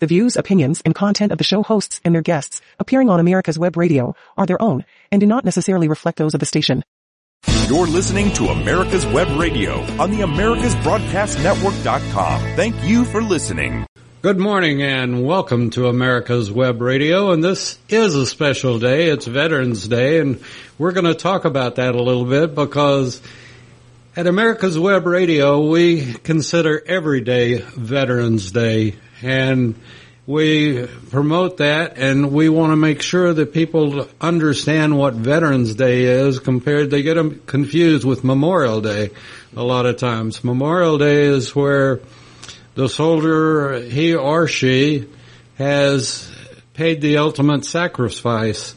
The views, opinions, and content of the show hosts and their guests appearing on America's Web Radio are their own and do not necessarily reflect those of the station. You're listening to America's Web Radio on the AmericasBroadcastNetwork.com. Thank you for listening. Good morning and welcome to America's Web Radio. And this is a special day. It's Veterans Day and we're going to talk about that a little bit because at America's Web Radio, we consider every day Veterans Day and we promote that and we want to make sure that people understand what Veterans Day is compared, they get them confused with Memorial Day a lot of times. Memorial Day is where the soldier, he or she, has paid the ultimate sacrifice.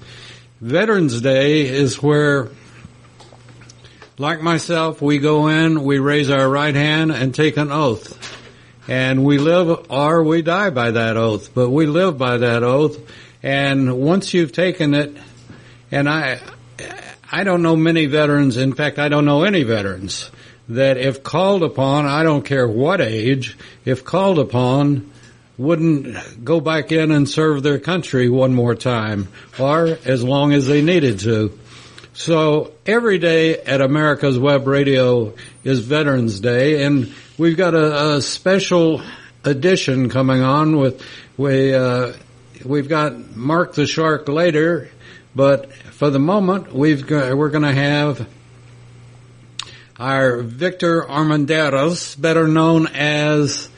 Veterans Day is where, like myself, we go in, we raise our right hand and take an oath and we live or we die by that oath, but we live by that oath. And once you've taken it, and I, I don't know many veterans, in fact, I don't know any veterans that if called upon, I don't care what age, if called upon, wouldn't go back in and serve their country one more time or as long as they needed to. So every day at America's Web Radio is Veterans Day and we've got a, a special edition coming on with we uh, we've got Mark the Shark later, but for the moment we've we're going to have our Victor Armenderos, better known as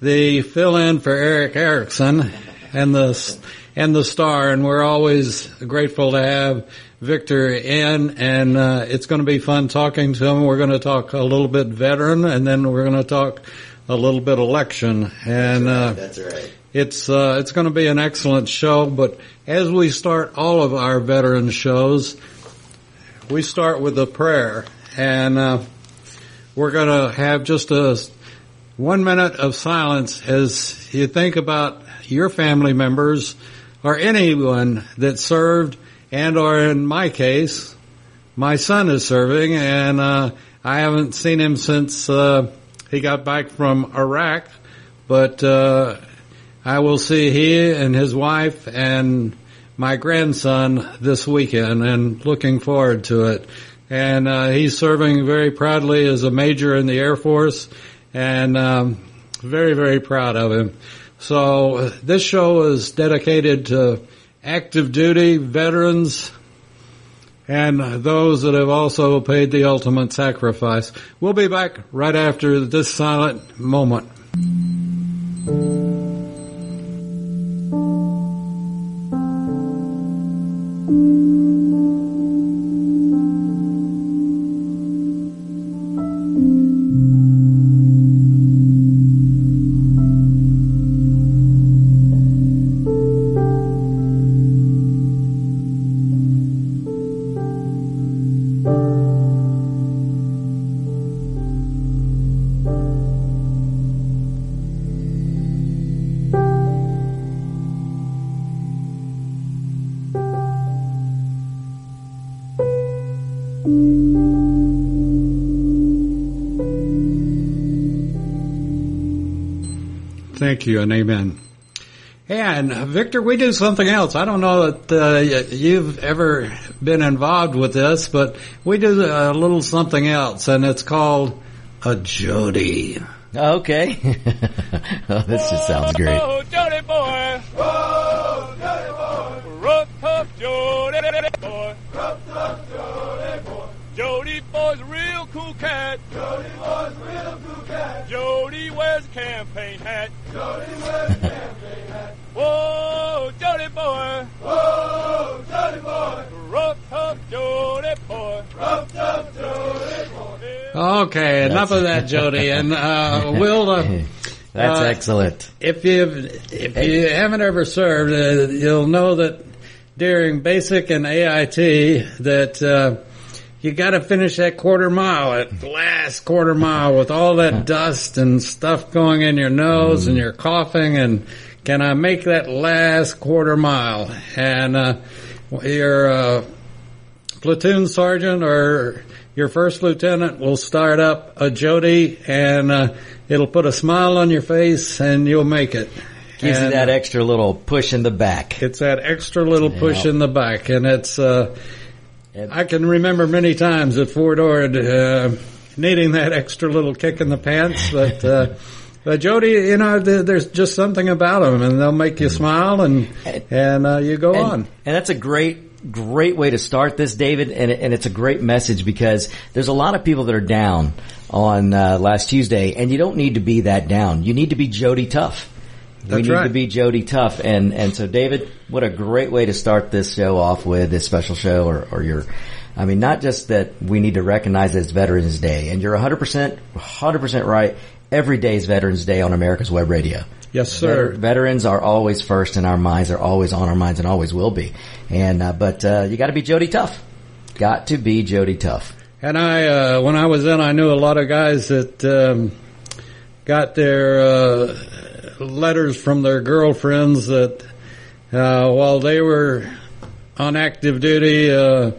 the fill-in for Erick Erickson and the and the star, and we're always grateful to have Victor in, and uh, it's going to be fun talking to him. We're going to talk a little bit veteran, and then we're going to talk a little bit election. And uh, that's right. It's uh, it's going to be an excellent show. But as we start all of our veteran shows, we start with a prayer, and uh, we're going to have just a one minute of silence as you think about your family members or anyone that served and or in my case, my son is serving and, uh, I haven't seen him since, uh, he got back from Iraq, but, uh, I will see he and his wife and my grandson this weekend and looking forward to it. And, uh, he's serving very proudly as a major in the Air Force and, um, very, very proud of him. So this show is dedicated to active duty veterans and those that have also paid the ultimate sacrifice. We'll be back right after this silent moment. Thank you and amen. And Victor, we do something else. I don't know that uh, you've ever been involved with this, but we do a little something else, and it's called a Jody. Okay. oh, this just sounds great. Oh, Jody boy. Oh, Jody boy. Rough tough Jody boy. Rough tough Jody boy. Jody boy's real cool cat. Jody boy's real cool cat. Jody wears a campaign hat. Jody wears a campaign hat. Whoa, Jody boy. Whoa, Jody boy. Rough tough Jody boy. Rough tough Jody boy. Okay, enough of that, Jody, and uh, we'll. Uh, That's uh, excellent. If you if you haven't ever served, uh, you'll know that during basic and AIT that uh, you got to finish that quarter mile, that last quarter mile with all that dust and stuff going in your nose and you're coughing and can I make that last quarter mile? And, uh, your, uh, platoon sergeant or your first lieutenant will start up a Jody and, uh, it'll put a smile on your face and you'll make it. Gives you that uh, extra little push in the back. It's that extra little push Yeah. in the back, and it's. Uh, And- I can remember many times at Fort Ord uh, needing that extra little kick in the pants, but. Uh, But Jody, you know, there's just something about them, and they'll make you smile, and and uh, you go and, on. and that's a great, great way to start this, David. And, and it's a great message because there's a lot of people that are down on uh, last Tuesday, and you don't need to be that down. You need to be Jody tough. We need right. to be Jody tough. And and so, David, what a great way to start this show off with this special show, or, or your. I mean, not just that we need to recognize it's Veterans Day, and you're 100%, 100% right. Every day is Veterans Day on America's Web Radio. Yes, sir. Veter- veterans are always first in our minds. They're always on our minds and always will be. And uh, but uh, you got to be Jody Tough. Got to be Jody Tough. And I, uh, when I was in, I knew a lot of guys that um, got their uh, letters from their girlfriends that uh, while they were on active duty, uh,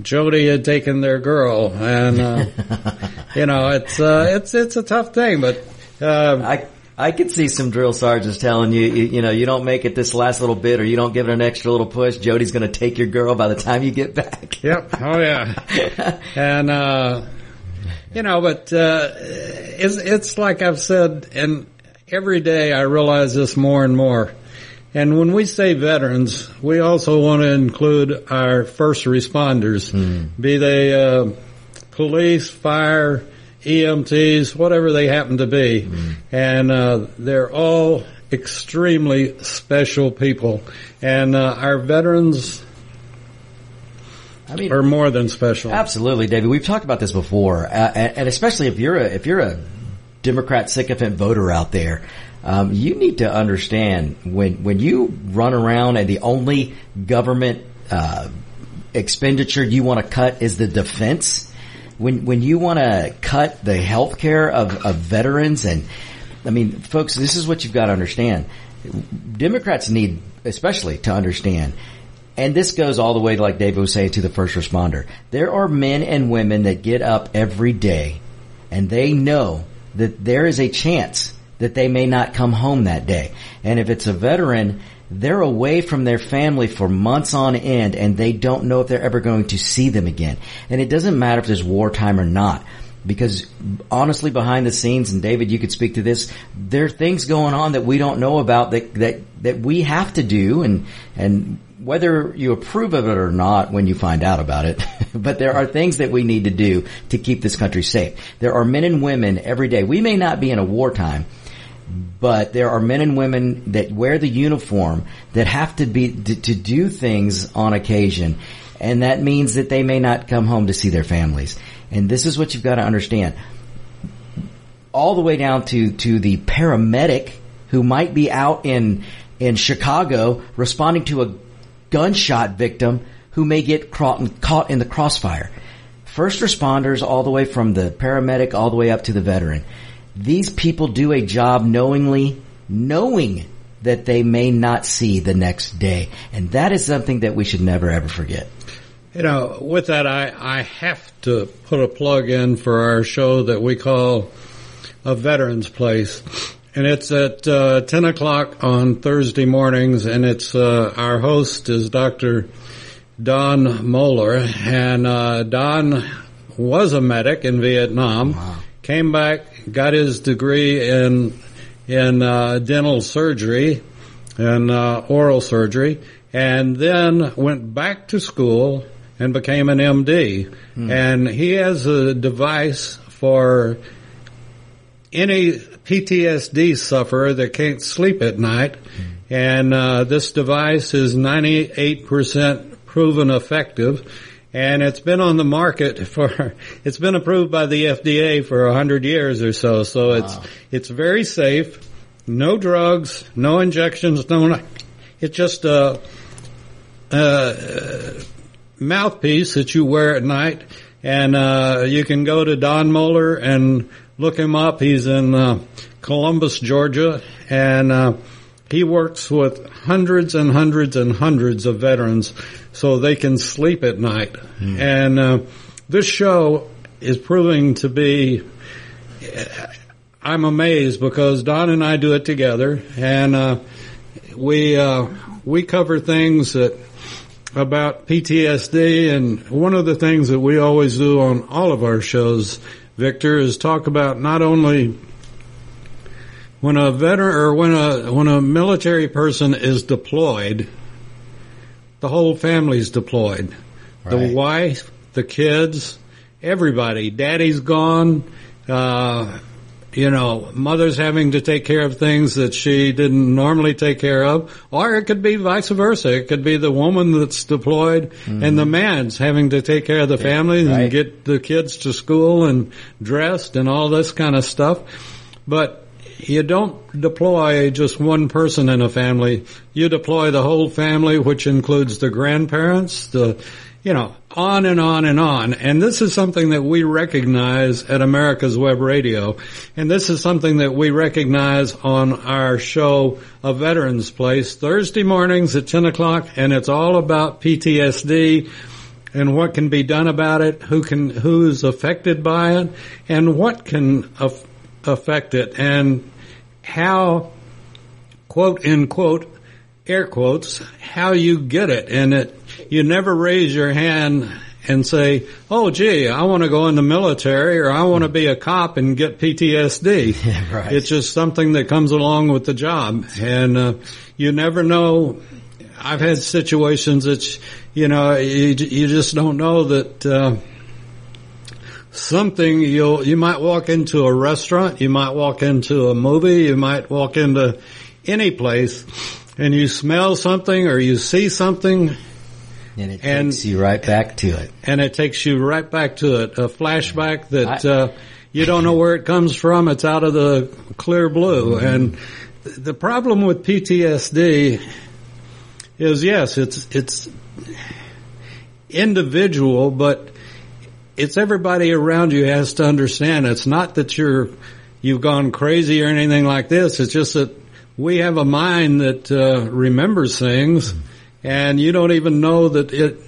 Jody had taken their girl, and uh, you know it's uh, it's it's a tough thing, but. Uh, I I could see some drill sergeants telling you, you, you know, you don't make it this last little bit, or you don't give it an extra little push. Jody's going to take your girl by the time you get back. Yep. Oh yeah. and uh you know, but uh it's it's like I've said and every day I realize this more and more. And when we say veterans, we also want to include our first responders, be they uh police, fire, EMTs, whatever they happen to be. And uh they're all extremely special people. And uh, our veterans I mean, are more than special. Absolutely, David. We've talked about this before, uh, and, and especially if you're a if you're a Democrat sycophant voter out there, um, you need to understand when when you run around and the only government uh, expenditure you want to cut is the defense. When when you want to cut the health care of, of veterans and I mean, folks, this is what you've got to understand. Democrats need, especially, to understand and this goes all the way, like David was saying, to the first responder. There are men and women that get up every day and they know that there is a chance that they may not come home that day. And if it's a veteran, they're away from their family for months on end and they don't know if they're ever going to see them again. And it doesn't matter if there's wartime or not. Because honestly, behind the scenes, and David, you could speak to this, there are things going on that we don't know about that, that, that we have to do and, and whether you approve of it or not when you find out about it, but there are things that we need to do to keep this country safe. There are men and women every day. We may not be in a wartime, but there are men and women that wear the uniform that have to be to, to do things on occasion, and that means that they may not come home to see their families. And this is what you've got to understand. All the way down to to the paramedic who might be out in in Chicago responding to a gunshot victim who may get caught, in the crossfire. First responders all the way from the paramedic all the way up to the veteran. These people do a job knowingly, knowing that they may not see the next day. And that is something that we should never ever forget. You know, with that, I, I have to put a plug in for our show that we call A Veteran's Place. And it's at uh, 10 o'clock on Thursday mornings, and it's uh, our host is Dr. Don Moeller, and uh, Don was a medic in Vietnam, came back, got his degree in in uh, dental surgery and uh, oral surgery, and then went back to school and became an MD. Hmm. And he has a device for any PTSD sufferer that can't sleep at night. Hmm. And uh, this device is 98% proven effective. And it's been on the market for, it's been approved by the FDA for a hundred years or so. So it's, it's very safe. No drugs, no injections, no, it's just a, a mouthpiece that you wear at night. And, uh, you can go to Don Moeller and look him up. He's in, uh, Columbus, Georgia. And, uh, he works with hundreds and hundreds and hundreds of veterans so they can sleep at night. And, uh, this show is proving to be, I'm amazed because Don and I do it together and, uh, we uh, we cover things that about PTSD, and one of the things that we always do on all of our shows, Victor, is talk about not only when a veteran or when a when a military person is deployed, the whole family's deployed. Right. The wife, the kids, everybody. Daddy's gone. Uh, you know, mother's having to take care of things that she didn't normally take care of, or it could be vice versa. It could be the woman that's deployed and the man's having to take care of the family right. and get the kids to school and dressed and all this kind of stuff. But you don't deploy just one person in a family. You deploy the whole family, which includes the grandparents, the, you know, on and on and on. And this is something that we recognize at America's Web Radio. And this is something that we recognize on our show, A Veterans Place, Thursday mornings at 10 o'clock. And it's all about PTSD and what can be done about it, who can, who's affected by it, and what can af- affect it, and how, quote unquote, air quotes, how you get it. And it, you never raise your hand and say, oh gee, I want to go in the military or I want to be a cop and get PTSD. Yeah, right. It's just something that comes along with the job. And, uh, you never know. I've had situations that, you know, you, you just don't know that, uh, something you'll you might walk into a restaurant, you might walk into a movie, you might walk into any place and you smell something or you see something And it And- takes you right back to it. and it takes you right back to it. A flashback that I- uh, you don't know where it comes from. It's out of the clear blue. And th- the problem with PTSD is yes, it's it's individual, but it's everybody around you has to understand. It's not that you're you've gone crazy or anything like this. It's just that we have a mind that uh, remembers things, and you don't even know that it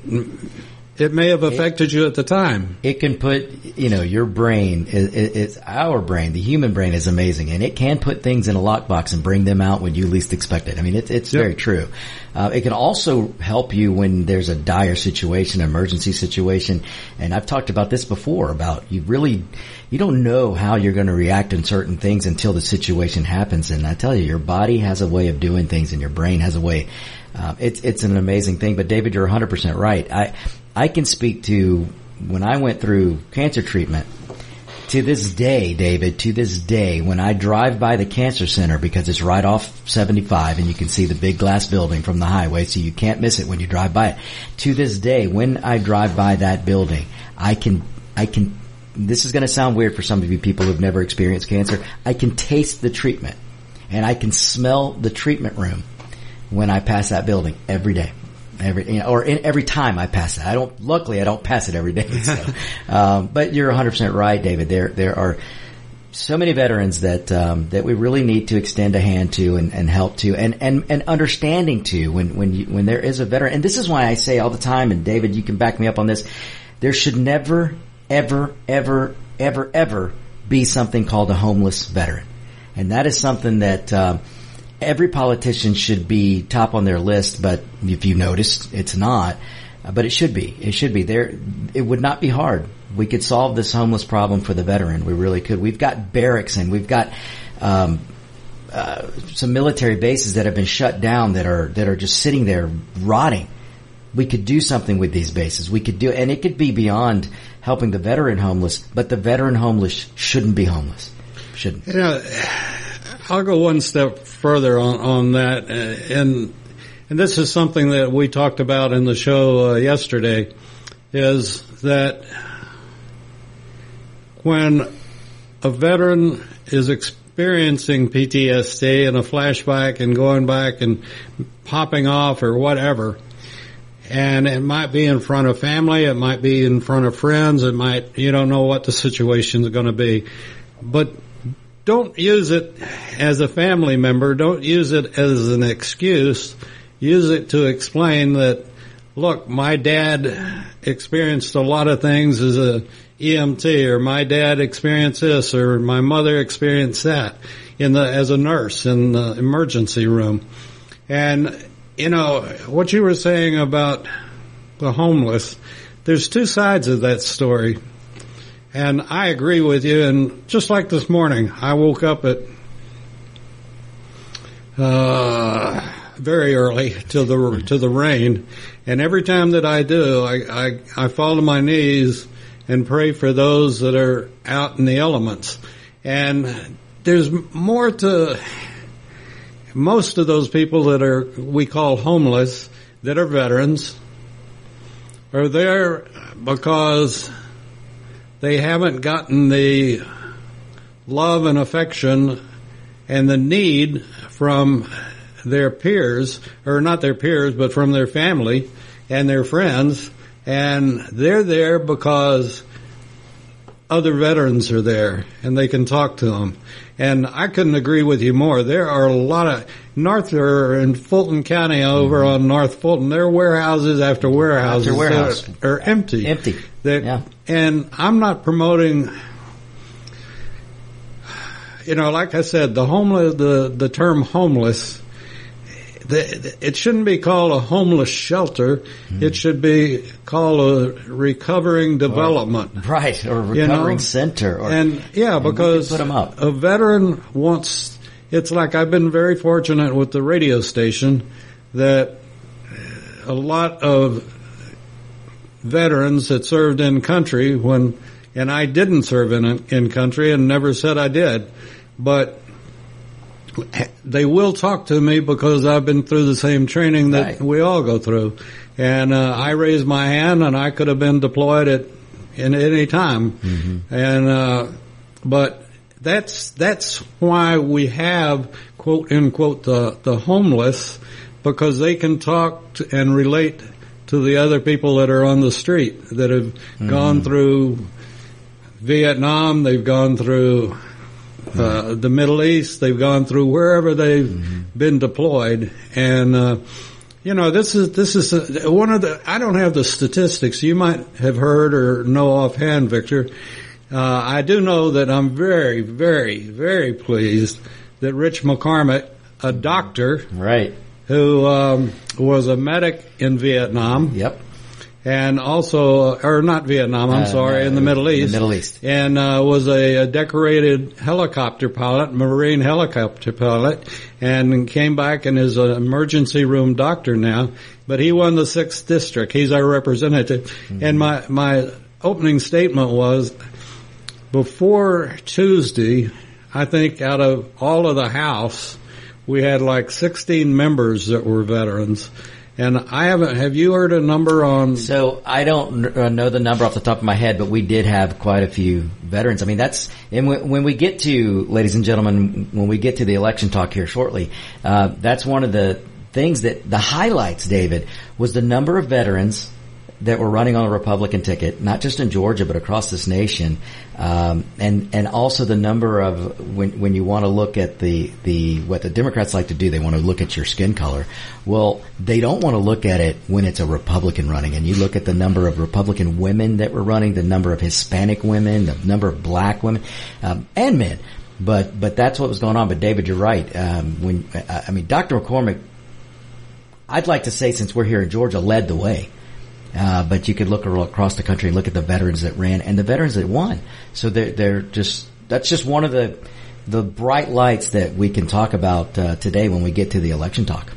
it may have affected you at the time. It can put, you know, your brain, is, it's our brain, the human brain is amazing and it can put things in a lockbox and bring them out when you least expect it. I mean, it's, it's Yep. very true. Uh, it can also help you when there's a dire situation, emergency situation. And I've talked about this before about you really, you don't know how you're going to react in certain things until the situation happens. And I tell you, your body has a way of doing things and your brain has a way. Uh, it's, it's an amazing thing. But David, you're 100% right. I, I can speak to when I went through cancer treatment. To this day, David, to this day, when I drive by the cancer center because it's right off 75 and you can see the big glass building from the highway so you can't miss it when you drive by it. To this day, when I drive by that building, I can, I can, this is going to sound weird for some of you people who've never experienced cancer. I can taste the treatment and I can smell the treatment room when I pass that building every day. Every, you know, or in, every time I pass it. I don't, luckily I don't pass it every day. So, um, but you're 100% right, David. There, there are so many veterans that, um, that we really need to extend a hand to and, and help to and, and, and understanding to when, when you, when there is a veteran. And this is why I say all the time, and David, you can back me up on this. There should never, ever, ever, ever, ever be something called a homeless veteran. And that is something that, um, every politician should be top on their list, but if you noticed, it's not. Uh, But it should be. It should be. There, it would not be hard. We could solve this homeless problem for the veteran. We really could. We've got barracks and we've got um, uh, some military bases that have been shut down that are that are just sitting there rotting. We could do something with these bases. We could do, and it could be beyond helping the veteran homeless. But the veteran homeless shouldn't be homeless. Shouldn't. You know, I'll go one step further on, on that, uh, and and this is something that we talked about in the show uh, yesterday, is that when a veteran is experiencing PTSD and a flashback and going back and popping off or whatever, and it might be in front of family, it might be in front of friends, it might, you don't know what the situation is going to be, but don't use it as a family member. Don't use it as an excuse. Use it to explain that, look, my dad experienced a lot of things as a EMT or my dad experienced this or my mother experienced that in the, as a nurse in the emergency room. And, you know, what you were saying about the homeless, there's two sides of that story. And I agree with you. And just like this morning, I woke up at, uh, very early to the, to the rain. And every time that I do, I, I, I fall to my knees and pray for those that are out in the elements. And there's more to, most of those people that are, we call homeless, that are veterans, are there because they haven't gotten the love and affection and the need from their peers, or not their peers, but from their family and their friends, and they're there because other veterans are there and they can talk to them. And I couldn't agree with you more. There are a lot of North or in Fulton County over mm-hmm. on North Fulton. There are warehouses after warehouses After warehouse. that are empty. Empty. That, Yeah. And I'm not promoting. You know, like I said, the homeless, the the term homeless. The, it shouldn't be called a homeless shelter. Hmm. It should be called a recovering development. Right, or a You know? recovering center. Or, And yeah, we because can put 'em up. a veteran wants, it's like I've been very fortunate with the radio station that a lot of veterans that served in country when, and I didn't serve in, in country and never said I did, but they will talk to me because I've been through the same training that Right. we all go through. And uh, I raised my hand, and I could have been deployed at in any time. And uh, but that's that's why we have quote unquote the the homeless because they can talk to, and relate to the other people that are on the street that have gone through Vietnam. They've gone through uh, the Middle East. They've gone through wherever they've been deployed, and uh, you know this is this is uh one of the. I don't have the statistics. You might have heard or know offhand, Victor. Uh, I do know that I'm very, very, very pleased that Rich McCormick, a doctor right. Who um, was a medic in Vietnam, Yep. and also, or not Vietnam, I'm Uh, sorry, in the Middle the East. Middle East. And uh, was a, a decorated helicopter pilot, Marine helicopter pilot, and came back and is an emergency room doctor now. But he won the sixth district. He's our representative. Mm-hmm. And my my opening statement was before Tuesday. I think out of all of the House, we had like 16 members that were veterans. And I haven't, have you heard a number on So I don't uh, know the number off the top of my head, but we did have quite a few veterans. I mean, that's and when, when we get to, ladies and gentlemen, when we get to the election talk here shortly, uh, that's one of the things that the highlights, David, was the number of veterans that were running on a Republican ticket, not just in Georgia but across this nation, um, and and also the number of when when you want to look at the the what the Democrats like to do, they want to look at your skin color. Well, they don't want to look at it when it's a Republican running, and you look at the number of Republican women that were running, the number of Hispanic women, the number of Black women, um, and men. But but that's what was going on. But David, you're right. Um, when I I mean, Dr. McCormick I'd like to say, since we're here in Georgia, led the way. Uh, but you could look across the country and look at the veterans that ran and the veterans that won. So they're, they're just, that's just one of the, the bright lights that we can talk about, uh, today when we get to the election talk.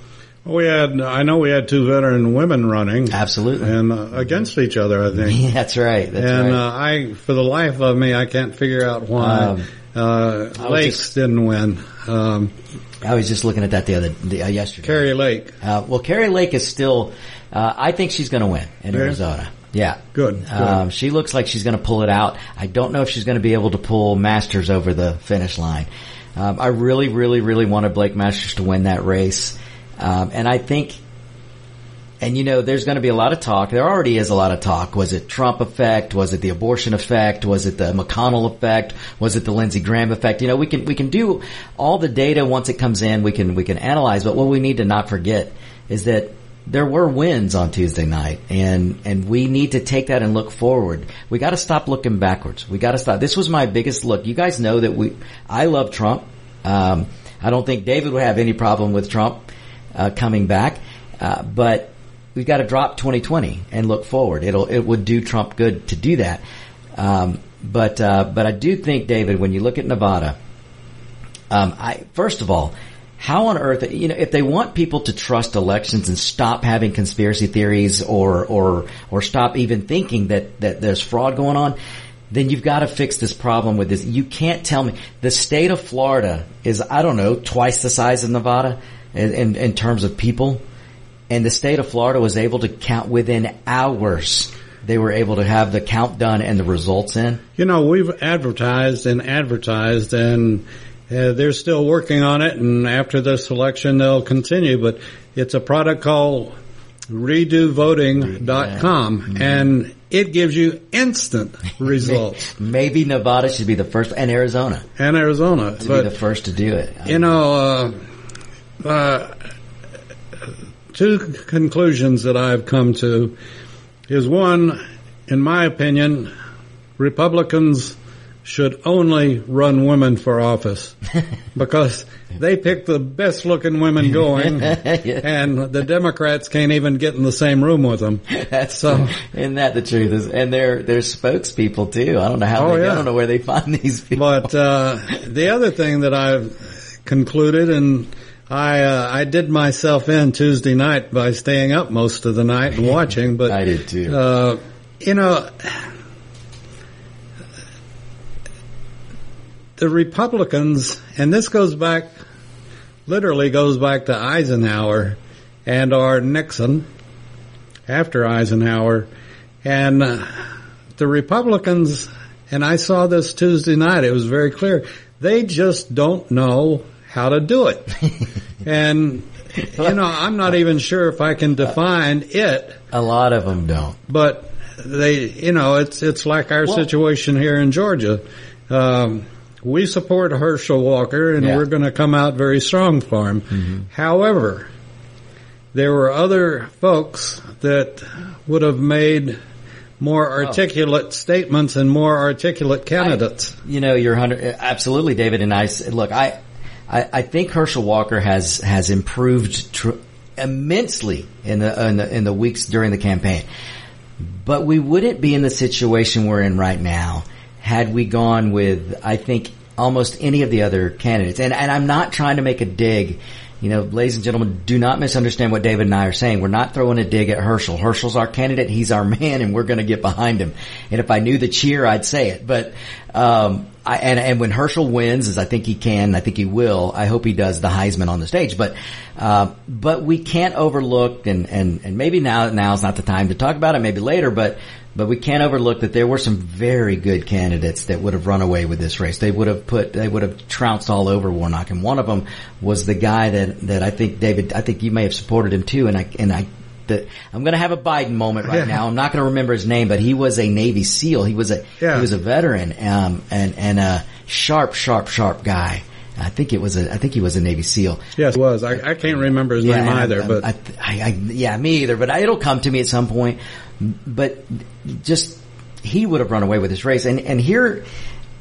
We had, I know we had two veteran women running. Absolutely. And uh, against each other, I think. that's right. That's and right. uh, I, for the life of me, I can't figure out why Um, uh, Lakes just- didn't win. Um, I was just looking at that the other, the, uh, yesterday. Kari Lake. Uh, well, Kari Lake is still, uh, I think she's going to win in Yeah? Arizona. Yeah. Good, good. Um, she looks like she's going to pull it out. I don't know if she's going to be able to pull Masters over the finish line. Um, I really, really, really wanted Blake Masters to win that race. Um, and I think, and you know, there's going to be a lot of talk. There already is a lot of talk. Was it Trump effect? Was it the abortion effect? Was it the McConnell effect? Was it the Lindsey Graham effect? You know, we can, we can do all the data once it comes in. We can, we can analyze, but what we need to not forget is that there were wins on Tuesday night and, and we need to take that and look forward. We gotta stop looking backwards. We gotta stop. This was my biggest look. You guys know that we, I love Trump. Um, I don't think David would have any problem with Trump. uh, coming back, uh, but we've got to drop 2020 and look forward. It'll it would do Trump good to do that. Um, but uh, but I do think, David, when you look at Nevada, um, I first of all, how on earth, you know, if they want people to trust elections and stop having conspiracy theories or or or stop even thinking that that there's fraud going on, then you've got to fix this problem with this. You can't tell me the state of Florida is I don't know twice the size of Nevada in, in, in terms of people, and the state of Florida was able to count within hours. They were able to have the count done and the results in. You know, we've advertised and advertised and uh, they're still working on it and after this election they'll continue, but it's a product called redovoting.com Mm-hmm. and it gives you instant results. Maybe Nevada should be the first, and Arizona and Arizona. to but be the first to do it. you know, uh, uh, two conclusions that I've come to is one, in my opinion, Republicans should only run women for office because they pick the best looking women going and the Democrats can't even get in the same room with them. That's So- isn't that the truth? Is and they're they're spokespeople too. I don't know how Oh, they, I don't know where they find these people. But uh, the other thing that I've concluded, and I uh, I did myself in Tuesday night by staying up most of the night and watching. But I did too. Uh, you know, the Republicans, and this goes back, literally goes back to Eisenhower and our Nixon after Eisenhower, and uh, the Republicans, and I saw this Tuesday night, it was very clear, they just don't know how to do it. and, you know, I'm not even sure if I can define it, A lot of them don't. but they, you know, it's, it's like our Well- situation here in Georgia. Um, we support Herschel Walker and Yeah. we're going to come out very strong for him. Mm-hmm. However, there were other folks that would have made more oh. articulate statements and more articulate candidates. You know, you're absolutely, David. And I look, I, I, I think Herschel Walker has has improved tr- immensely in the, in the in the weeks during the campaign. But we wouldn't be in the situation we're in right now had we gone with, I think, almost any of the other candidates. And and I'm not trying to make a dig. You know, ladies and gentlemen, do not misunderstand what David and I are saying. We're not throwing a dig at Herschel. Herschel's our candidate. He's our man and we're going to get behind him. And if I knew the cheer, I'd say it. But, um, I, and, and when Herschel wins, as I think he can, I think he will, I hope he does the Heisman on the stage. But, uh, but we can't overlook and, and, and maybe now, now's not the time to talk about it, maybe later, but, but we can't overlook that there were some very good candidates that would have run away with this race. They would have put, they would have trounced all over Warnock. And one of them was the guy that, that I think David, I think you may have supported him too. And I, and I, that I'm going to have a Biden moment right Yeah. now. I'm not going to remember his name, but he was a Navy SEAL. He was a, Yeah. he was a veteran, um, and, and a sharp, sharp, sharp guy. I think it was a, I think he was a Navy SEAL. Yes, it was. I, I can't remember his name either, I- but I, I, I, yeah, me either. But it'll come to me at some point. But just he would have run away with this race. And and here,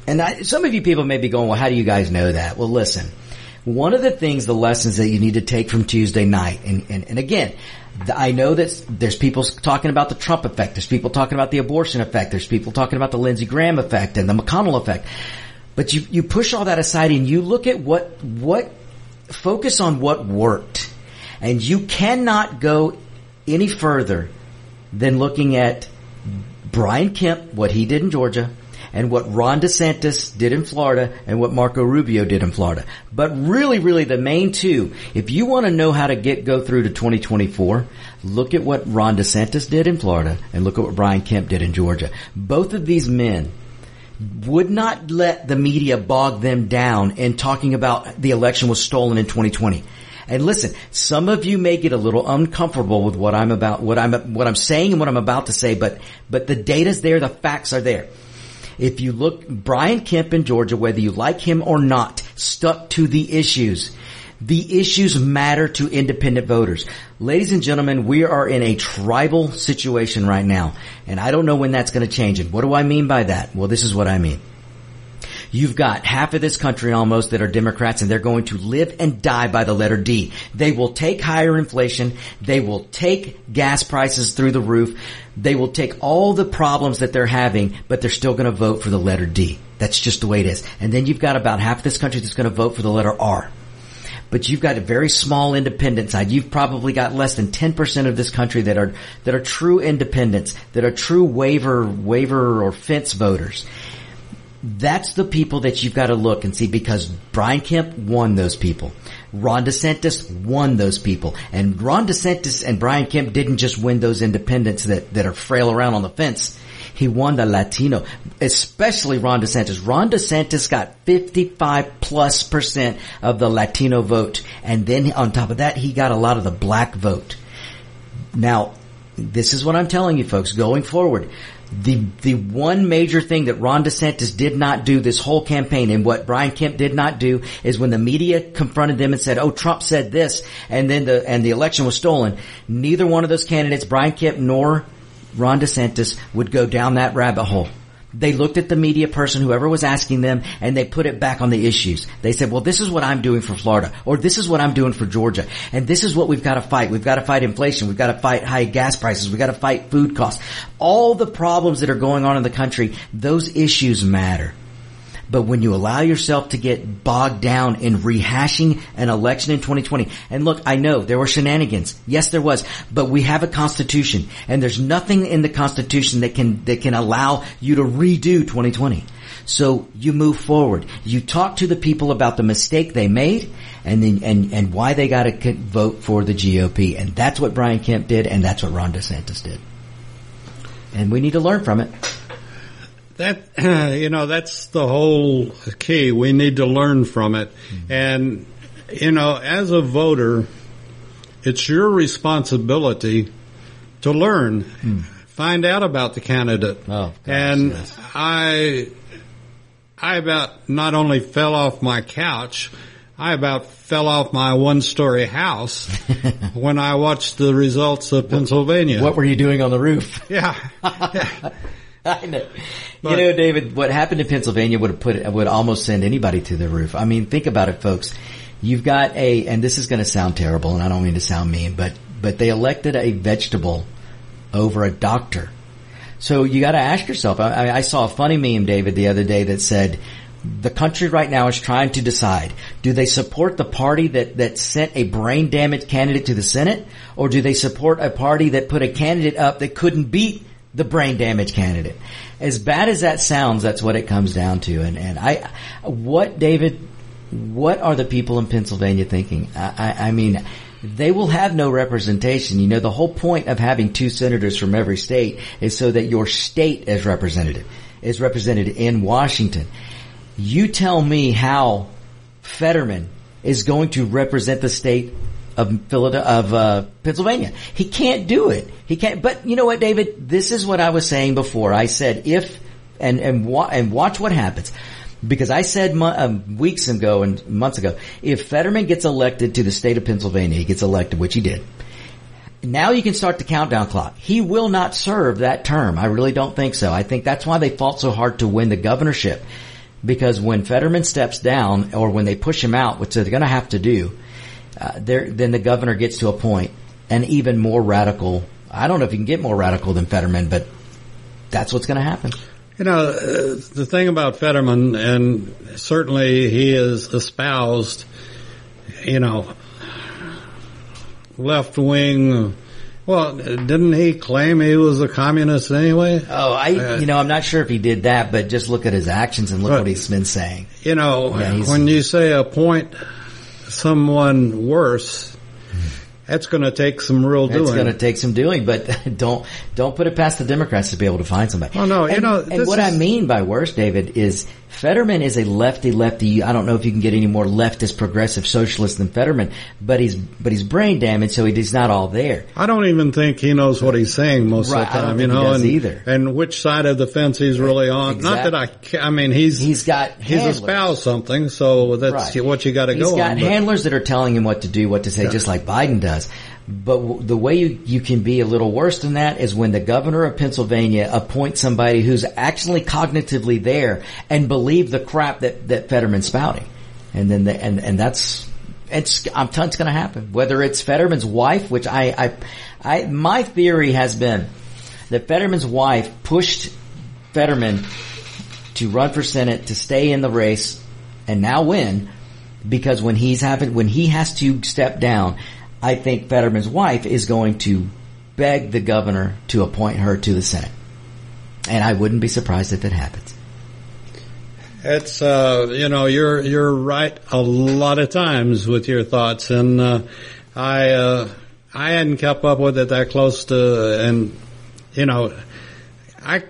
and I, some of you people may be going, well, how do you guys know that? Well, listen. One of the things, the lessons that you need to take from Tuesday night, and, and, and again, I know that there's people talking about the Trump effect, there's people talking about the abortion effect, there's people talking about the Lindsey Graham effect and the McConnell effect. But you, you push all that aside and you look at what, what, focus on what worked. And you cannot go any further than looking at Brian Kemp, what he did in Georgia, and what Ron DeSantis did in Florida, and what Marco Rubio did in Florida. But really, really the main two, if you want to know how to get, go through to 2024, look at what Ron DeSantis did in Florida, and look at what Brian Kemp did in Georgia. Both of these men would not let the media bog them down in talking about the election was stolen in 2020. And listen, some of you may get a little uncomfortable with what I'm about, what I'm, what I'm saying and what I'm about to say, but, but the data's there, the facts are there. If you look, Brian Kemp in Georgia, whether you like him or not, stuck to the issues. The issues matter to independent voters. Ladies and gentlemen, we are in a tribal situation right now, and I don't know when that's going to change. And what do I mean by that? Well, this is what I mean. You've got half of this country almost that are Democrats and they're going to live and die by the letter D. They will take higher inflation. They will take gas prices through the roof. They will take all the problems that they're having, but they're still going to vote for the letter D. That's just the way it is. And then you've got about half of this country that's going to vote for the letter R but you've got a very small independent side. You've probably got less than 10% of this country that are, that are true independents, that are true waiver, waiver or fence voters. That's the people that you've got to look and see because Brian Kemp won those people. Ron DeSantis won those people. And Ron DeSantis and Brian Kemp didn't just win those independents that, that are frail around on the fence. He won the Latino, especially Ron DeSantis. Ron DeSantis got 55 plus percent of the Latino vote. And then on top of that, he got a lot of the black vote. Now, this is what I'm telling you folks going forward. The, the one major thing that Ron DeSantis did not do this whole campaign and what Brian Kemp did not do is when the media confronted them and said, oh, Trump said this and then the, and the election was stolen, neither one of those candidates, Brian Kemp nor Ron DeSantis would go down that rabbit hole. They looked at the media person, whoever was asking them, and they put it back on the issues. They said, well, this is what I'm doing for Florida, or this is what I'm doing for Georgia, and this is what we've got to fight. We've got to fight inflation. We've got to fight high gas prices. We've got to fight food costs. All the problems that are going on in the country, those issues matter. But when you allow yourself to get bogged down in rehashing an election in 2020, and look, I know there were shenanigans. Yes, there was, but we have a constitution and there's nothing in the constitution that can, that can allow you to redo 2020. So you move forward. You talk to the people about the mistake they made and then, and, and why they got to vote for the GOP. And that's what Brian Kemp did and that's what Ron DeSantis did. And we need to learn from it. That you know, that's the whole key. We need to learn from it, mm-hmm. and you know, as a voter, it's your responsibility to learn, mm. find out about the candidate. Oh, gosh, and yes. I, I about not only fell off my couch, I about fell off my one-story house when I watched the results of Pennsylvania. What were you doing on the roof? Yeah. yeah. I know. But, you know, David, what happened in Pennsylvania would have put would almost send anybody to the roof. I mean, think about it, folks. You've got a, and this is going to sound terrible, and I don't mean to sound mean, but but they elected a vegetable over a doctor. So you got to ask yourself. I, I saw a funny meme, David, the other day that said the country right now is trying to decide, do they support the party that, that sent a brain damaged candidate to the Senate or do they support a party that put a candidate up that couldn't beat the brain damage candidate. As bad as that sounds, that's what it comes down to. And, and I, what David, what are the people in Pennsylvania thinking? I, I, I mean, they will have no representation. You know, the whole point of having two senators from every state is so that your state is represented, is represented in Washington. You tell me how Fetterman is going to represent the state of Philadelphia, of uh, Pennsylvania. He can't do it. He can't. But you know what, David? This is what I was saying before. I said if and and wa- and watch what happens. Because I said mo- um, weeks ago and months ago, if Fetterman gets elected to the state of Pennsylvania, he gets elected, which he did. Now you can start the countdown clock. He will not serve that term. I really don't think so. I think that's why they fought so hard to win the governorship. Because when Fetterman steps down, or when they push him out, which they're going to have to do, uh, there, then the governor gets to a point, and even more radical. I don't know if you can get more radical than Fetterman, but that's what's going to happen. You know, uh, the thing about Fetterman, and certainly he is espoused, you know, left wing. Well, didn't he claim he was a communist anyway? Oh, I, uh, you know, I'm not sure if he did that, but just look at his actions and look but, what he's been saying. You know, yeah, when you say a point someone worse, that's going to take some real doing. It's going to take some doing, but don't don't put it past the Democrats to be able to find somebody. Oh no, and, you know, and what is... I mean by worse, David, is Fetterman is a lefty lefty. I don't know if you can get any more leftist progressive socialist than Fetterman, but he's but he's brain damaged, so he's not all there. I don't even think he knows what he's saying most right, of the time. you know, and, either. and which side of the fence he's really on. Exactly. Not that I, I mean, he's he's got he's handlers. espoused something, so that's right. what you got to go on. He's got on, handlers that are telling him what to do, what to say, yeah. just like Biden does. But w- the way you, you can be a little worse than that is when the governor of Pennsylvania appoints somebody who's actually cognitively there and believe the crap that, that Fetterman's spouting. And then the, and, and that's, it's, I'm telling it's to happen. Whether it's Fetterman's wife, which I, I, I, my theory has been that Fetterman's wife pushed Fetterman to run for Senate to stay in the race and now win because when he's having, when he has to step down, I think Fetterman's wife is going to beg the governor to appoint her to the Senate. And I wouldn't be surprised if it happens. It's uh, you know you're you're right a lot of times with your thoughts, and uh, I uh, I hadn't kept up with it that close to, and you know I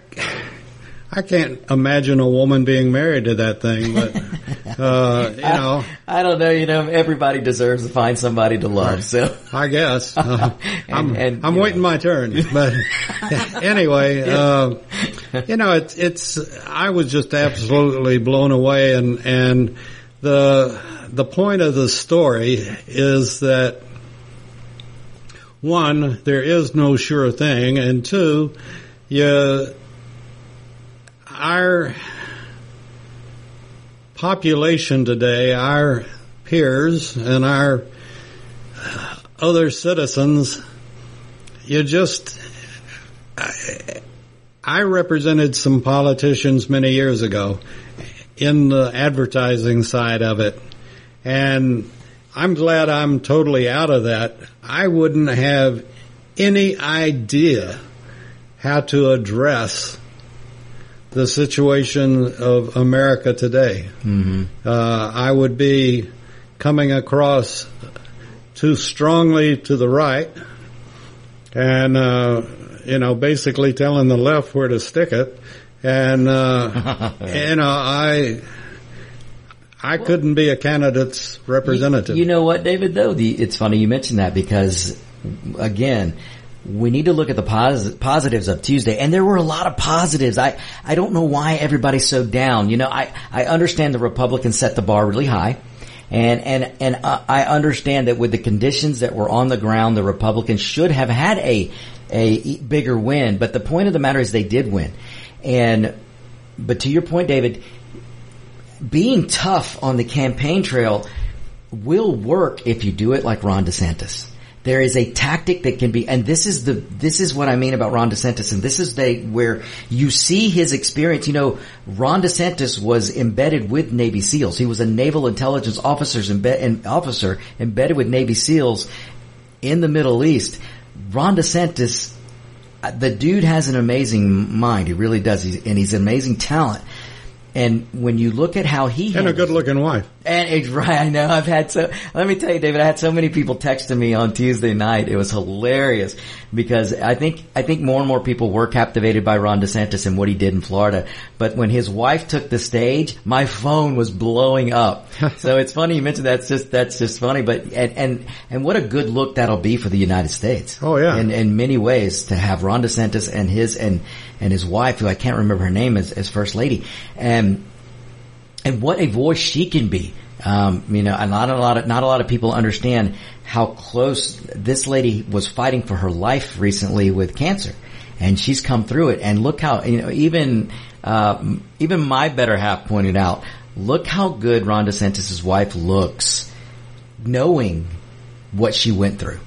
I can't imagine a woman being married to that thing, but uh, you know I, I, don't know. You know, everybody deserves to find somebody to love. So I guess uh, I'm and, I'm waiting know. my turn. But anyway, uh, you know, it's it's I was just absolutely blown away, and and the the point of the story is that one, there is no sure thing, and two, you our population today, our peers and our other citizens, you just, I, represented some politicians many years ago in the advertising side of it. And I'm glad I'm totally out of that. I wouldn't have any idea how to address the situation of America today. Mm-hmm. Uh, I would be coming across too strongly to the right and, uh, you know, basically telling the left where to stick it. And, uh, you know, I, I couldn't be a candidate's representative. You, you know what, David, though? The, it's funny you mentioned that because, again, we need to look at the pos- positives of Tuesday. And there were a lot of positives. I, I don't know why everybody's so down. You know, I, I understand the Republicans set the bar really high. And, and, and I understand that with the conditions that were on the ground, the Republicans should have had a, a bigger win. But the point of the matter is they did win. And, but to your point, David, being tough on the campaign trail will work if you do it like Ron DeSantis. There is a tactic that can be, and this is the, this is what I mean about Ron DeSantis, and this is the, where you see his experience. You know, Ron DeSantis was embedded with Navy SEALs. He was a naval intelligence officers embed, officer embedded with Navy SEALs in the Middle East. Ron DeSantis, uh, the dude has an amazing mind. He really does. He's, and he's an amazing talent. And when you look at how he and a good looking wife, and it's right, I know I've had so. Let me tell you, David, I had so many people texting me on Tuesday night. It was hilarious because I think I think more and more people were captivated by Ron DeSantis and what he did in Florida. But when his wife took the stage, my phone was blowing up. so it's funny you mentioned that's just that's just funny. But and and and what a good look that'll be for the United States. Oh yeah, in in many ways to have Ron DeSantis and his and and his wife, who I can't remember her name, as, as first lady, and and what a voice she can be. Um, you know, and not a lot of not a lot of people understand how close this lady was fighting for her life recently with cancer, and she's come through it. And look how you know even uh, even my better half pointed out. Look how good Ron DeSantis' wife looks, knowing what she went through,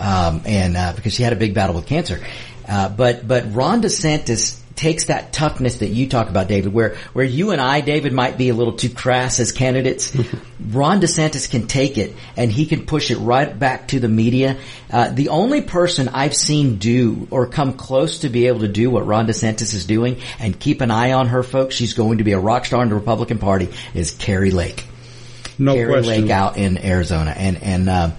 um, and uh, because she had a big battle with cancer. Uh, but but Ron DeSantis takes that toughness that you talk about, David, where where you and I, David, might be a little too crass as candidates. Ron DeSantis can take it and he can push it right back to the media. Uh, the only person I've seen do or come close to be able to do what Ron DeSantis is doing and keep an eye on her, folks. She's going to be a rock star in the Republican Party. Is Kari Lake. No Kari question. Lake out in Arizona, and and. Uh,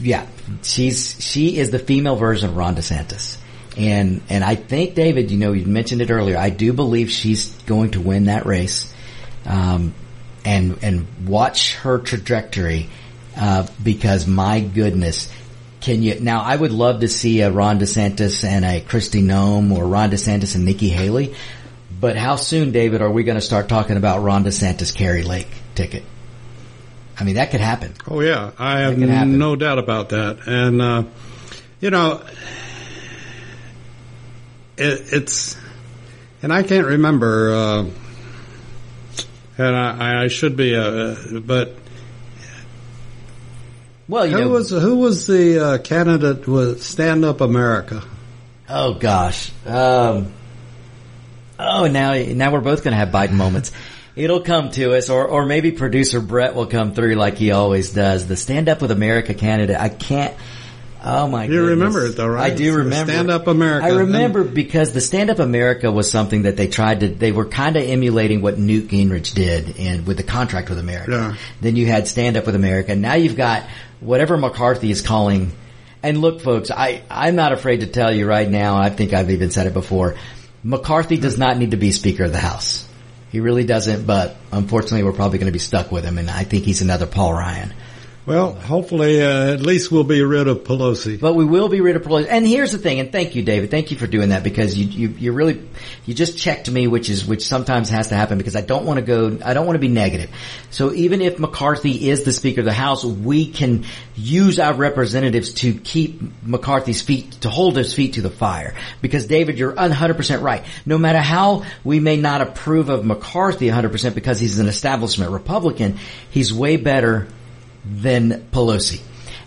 yeah, she's she is the female version of Ron DeSantis. And and I think David, you know, you mentioned it earlier. I do believe she's going to win that race, um, and and watch her trajectory uh, because my goodness, can you now? I would love to see a Ron DeSantis and a Kristi Noem or Ron DeSantis and Nikki Haley, but how soon, David, are we going to start talking about Ron DeSantis Kari Lake ticket? I mean, that could happen. Oh yeah, I have no doubt about that. And uh, you know, it, it's and I can't remember. Uh, and I, I should be, uh, but Well, you who know, was who was the uh, candidate with Stand Up America? oh gosh. Um, oh, now, now we're both going to have Biden moments. It'll come to us, or, or maybe producer Brett will come through like he always does. The Stand Up with America candidate. I can't. Oh my! You goodness. remember it though, right? I do remember. Stand Up America. I remember because the Stand Up America was something that they tried to. They were kind of emulating what Newt Gingrich did, and with the contract with America. Yeah. Then you had Stand Up with America. Now you've got whatever McCarthy is calling. And look, folks, I I'm not afraid to tell you right now. I think I've even said it before. McCarthy does not need to be Speaker of the House. He really doesn't. But unfortunately, we're probably going to be stuck with him, and I think he's another Paul Ryan. Well, hopefully, uh, at least we'll be rid of Pelosi. But we will be rid of Pelosi. And here's the thing, and thank you, David. Thank you for doing that because you, you, you really, you just checked me, which is, which sometimes has to happen because I don't want to go, I don't want to be negative. So even if McCarthy is the Speaker of the House, we can use our representatives to keep McCarthy's feet, to hold his feet to the fire. Because David, you're 100% right. No matter how we may not approve of McCarthy 100% because he's an establishment Republican, he's way better than Pelosi.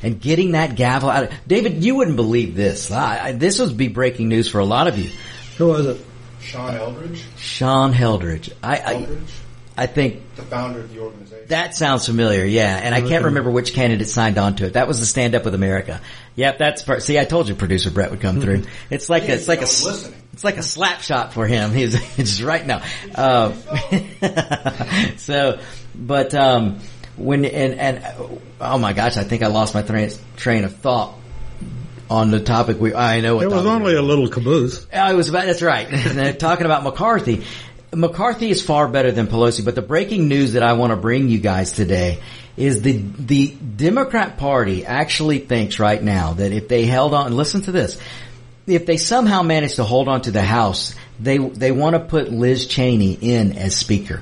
And getting that gavel out of, David, you wouldn't believe this. I, I, this would be breaking news for a lot of you. Who was it? Sean Eldridge, Sean Heldridge. I, I, Eldridge, I think the founder of the organization. that sounds familiar. Yeah. And I can't remember which candidate signed on to it. That was the Stand Up with America. Yep. That's, per- see, I told you producer Brett would come through. It's like, a, it's like a, I was s- listening. it's like a slap shot for him. He's it's right now. Uh, so, but, um, when, and, and, oh my gosh, I think I lost my train, train of thought on the topic we, I know what It was only a little caboose. Oh, I was about, that's right. Talking about McCarthy. McCarthy is far better than Pelosi, but the breaking news that I want to bring you guys today is the, the Democrat party actually thinks right now that if they held on, listen to this, if they somehow manage to hold on to the House, they, they want to put Liz Cheney in as speaker.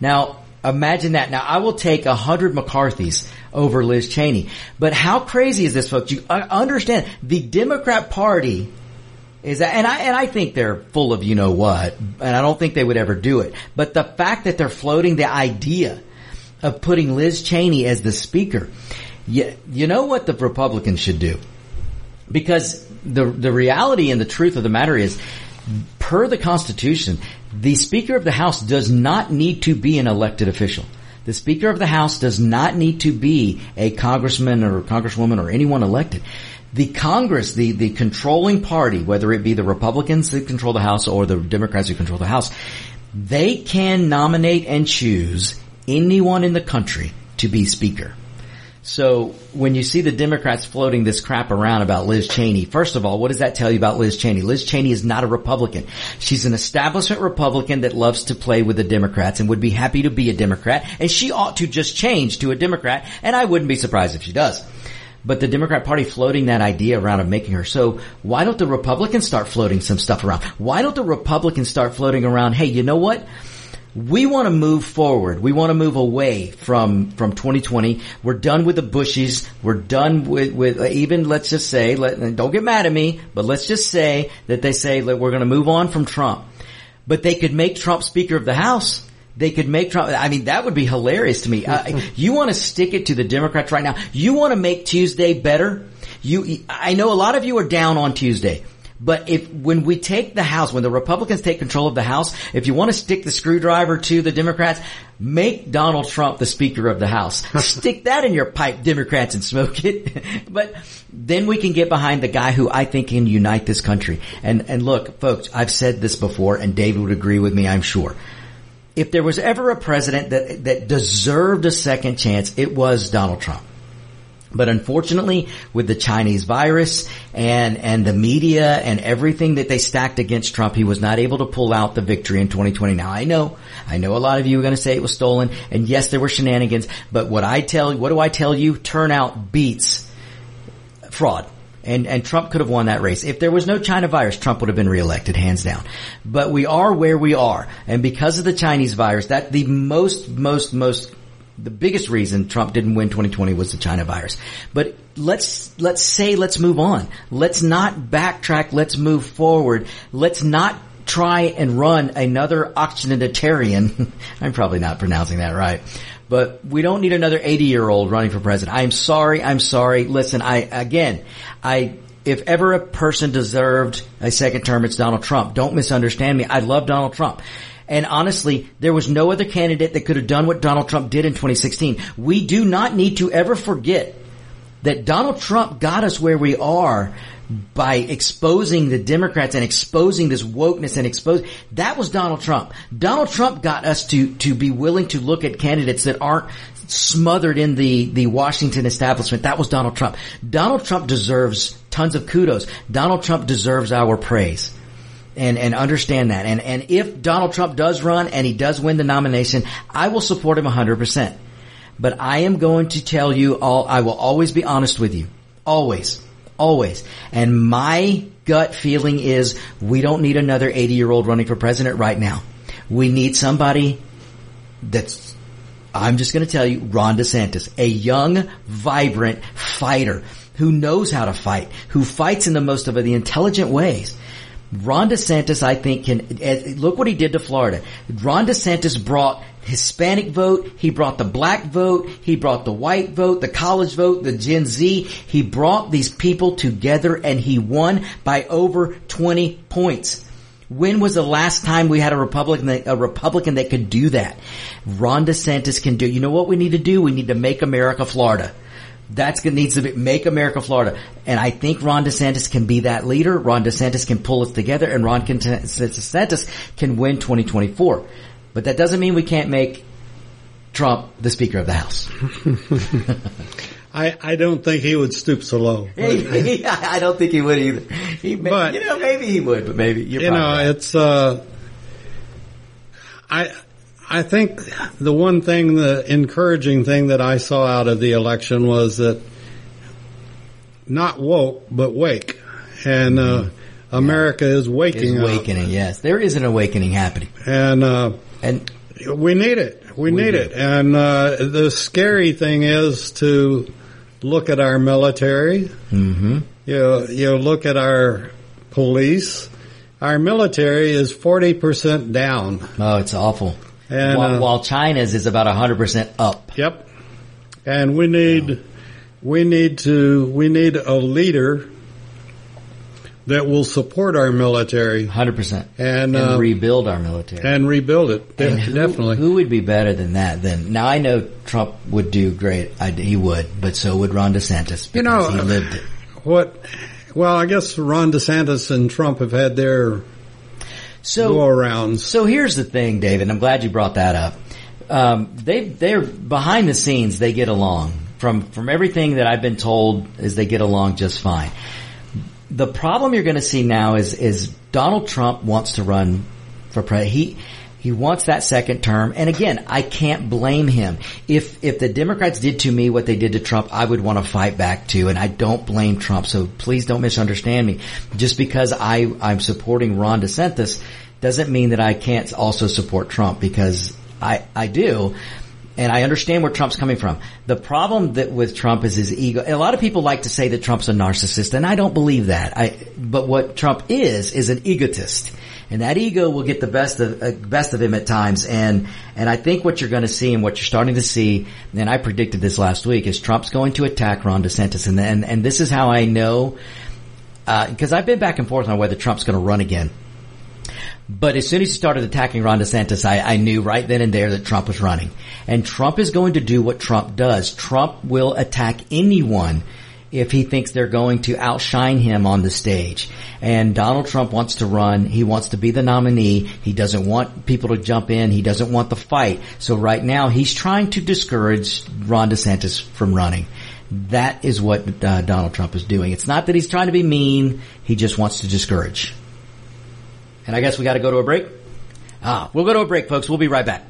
Now, imagine that. Now, I will take a hundred McCarthys over Liz Cheney. But how crazy is this, folks? You uh, understand the Democrat Party is that, and I and I think they're full of you know what, and I don't think they would ever do it. But the fact that they're floating the idea of putting Liz Cheney as the speaker, you, you know what the Republicans should do because the the reality and the truth of the matter is per the constitution the speaker of the house does not need to be an elected official. The speaker of the house does not need to be a congressman or congresswoman or anyone elected. The congress the the controlling party whether it be the republicans that control the house or the democrats who control the house they can nominate and choose anyone in the country to be speaker so when you see the Democrats floating this crap around about Liz Cheney, first of all, what does that tell you about Liz Cheney? Liz Cheney is not a Republican. She's an establishment Republican that loves to play with the Democrats and would be happy to be a Democrat. And she ought to just change to a Democrat. And I wouldn't be surprised if she does. But the Democrat Party floating that idea around of making her. So why don't the Republicans start floating some stuff around? Why don't the Republicans start floating around, hey, you know what? We want to move forward. We want to move away from from 2020. We're done with the Bushies. We're done with with even let's just say let, don't get mad at me, but let's just say that they say that we're going to move on from Trump. But they could make Trump Speaker of the House. They could make Trump. I mean, that would be hilarious to me. Uh, you want to stick it to the Democrats right now? You want to make Tuesday better? You, I know a lot of you are down on Tuesday. But if, when we take the House, when the Republicans take control of the House, if you want to stick the screwdriver to the Democrats, make Donald Trump the Speaker of the House. stick that in your pipe, Democrats, and smoke it. but then we can get behind the guy who I think can unite this country. And, and look, folks, I've said this before and David would agree with me, I'm sure. If there was ever a president that, that deserved a second chance, it was Donald Trump. But unfortunately, with the Chinese virus and, and the media and everything that they stacked against Trump, he was not able to pull out the victory in 2020. Now I know, I know a lot of you are going to say it was stolen and yes, there were shenanigans, but what I tell, what do I tell you? Turnout beats fraud. And, and Trump could have won that race. If there was no China virus, Trump would have been reelected, hands down. But we are where we are. And because of the Chinese virus, that the most, most, most the biggest reason Trump didn't win 2020 was the China virus. But let's, let's say, let's move on. Let's not backtrack. Let's move forward. Let's not try and run another occidentarian. I'm probably not pronouncing that right. But we don't need another 80 year old running for president. I'm sorry. I'm sorry. Listen, I, again, I, if ever a person deserved a second term, it's Donald Trump. Don't misunderstand me. I love Donald Trump. And honestly, there was no other candidate that could have done what Donald Trump did in 2016. We do not need to ever forget that Donald Trump got us where we are by exposing the Democrats and exposing this wokeness and expose that was Donald Trump. Donald Trump got us to to be willing to look at candidates that aren't smothered in the the Washington establishment. That was Donald Trump. Donald Trump deserves tons of kudos. Donald Trump deserves our praise. And, and understand that. And, and if Donald Trump does run and he does win the nomination, I will support him 100%. But I am going to tell you all, I will always be honest with you. Always. Always. And my gut feeling is we don't need another 80 year old running for president right now. We need somebody that's, I'm just going to tell you, Ron DeSantis, a young, vibrant fighter who knows how to fight, who fights in the most of the intelligent ways. Ron DeSantis, I think, can eh, look what he did to Florida. Ron DeSantis brought Hispanic vote. He brought the black vote. He brought the white vote, the college vote, the Gen Z. He brought these people together and he won by over 20 points. When was the last time we had a Republican that, a Republican that could do that? Ron DeSantis can do. You know what we need to do? We need to make America Florida. That's going to needs to be, make America Florida. And I think Ron DeSantis can be that leader. Ron DeSantis can pull us together and Ron DeSantis can win 2024. But that doesn't mean we can't make Trump the Speaker of the House. I, I don't think he would stoop so low. I don't think he would either. He may, But- you know, maybe he would, but maybe you know, right. it's uh, I I think the one thing, the encouraging thing that I saw out of the election was that not woke but wake, and uh, America is Is waking up, awakening. Yes, there is an awakening happening, and uh, and we need it. We, need do. it. And uh, the scary thing is to look at our military. Mm-hmm. You you look at our police. Our military is forty percent down. oh, it's awful. And, while, uh, while China's is about hundred percent up. Yep. And we need we need to we need a leader that will support our military Hundred percent, and and uh, rebuild our military. and rebuild it. De- And who, definitely. who would be better than that? Then now I know Trump would do great. I, he would, but so would Ron DeSantis You know, he lived it. What? Well, I guess Ron DeSantis and Trump have had their go So. So here's the thing, David. I'm glad you brought that up. Um, they they're behind the scenes. They get along. From from everything that I've been told, is they get along just fine. The problem you're going to see now is is Donald Trump wants to run for president. He he wants that second term, and again, I can't blame him. If if the Democrats did to me what they did to Trump, I would want to fight back too, and I don't blame Trump. So please don't misunderstand me. Just because I I'm supporting Ron DeSantis doesn't mean that I can't also support Trump because I I do. And I understand where Trump's coming from. The problem that with Trump is his ego. A lot of people like to say that Trump's a narcissist, and I don't believe that. I, but what Trump is is an egotist, and that ego will get the best of uh, best of him at times. And and I think what you're going to see and what you're starting to see, and I predicted this last week, is Trump's going to attack Ron DeSantis, and and and this is how I know because I've been back and forth on whether Trump's going to run again. But as soon as he started attacking Ron DeSantis, I, I knew right then and there that Trump was running. And Trump is going to do what Trump does. Trump will attack anyone if he thinks they're going to outshine him on the stage. And Donald Trump wants to run. He wants to be the nominee. He doesn't want people to jump in. He doesn't want the fight. So right now he's trying to discourage Ron DeSantis from running. That is what uh, Donald Trump is doing. It's not that he's trying to be mean. He just wants to discourage. And I guess we got to go to a break. Ah, we'll go to a break, folks. We'll be right back.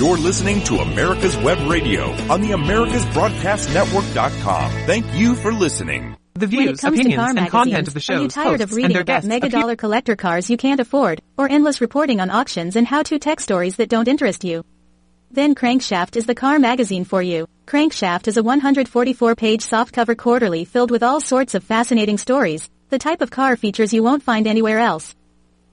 You're listening to America's Web Radio on the AmericasBroadcastNetwork.com. Thank you for listening. The views, opinions, car and content of the show are you tired of hosts, and reading about guests mega appear- dollar collector cars you can't afford, or endless reporting on auctions and how-to tech stories that don't interest you? Then Crankshaft is the car magazine for you. Crankshaft is a 144-page softcover quarterly filled with all sorts of fascinating stories, the type of car features you won't find anywhere else.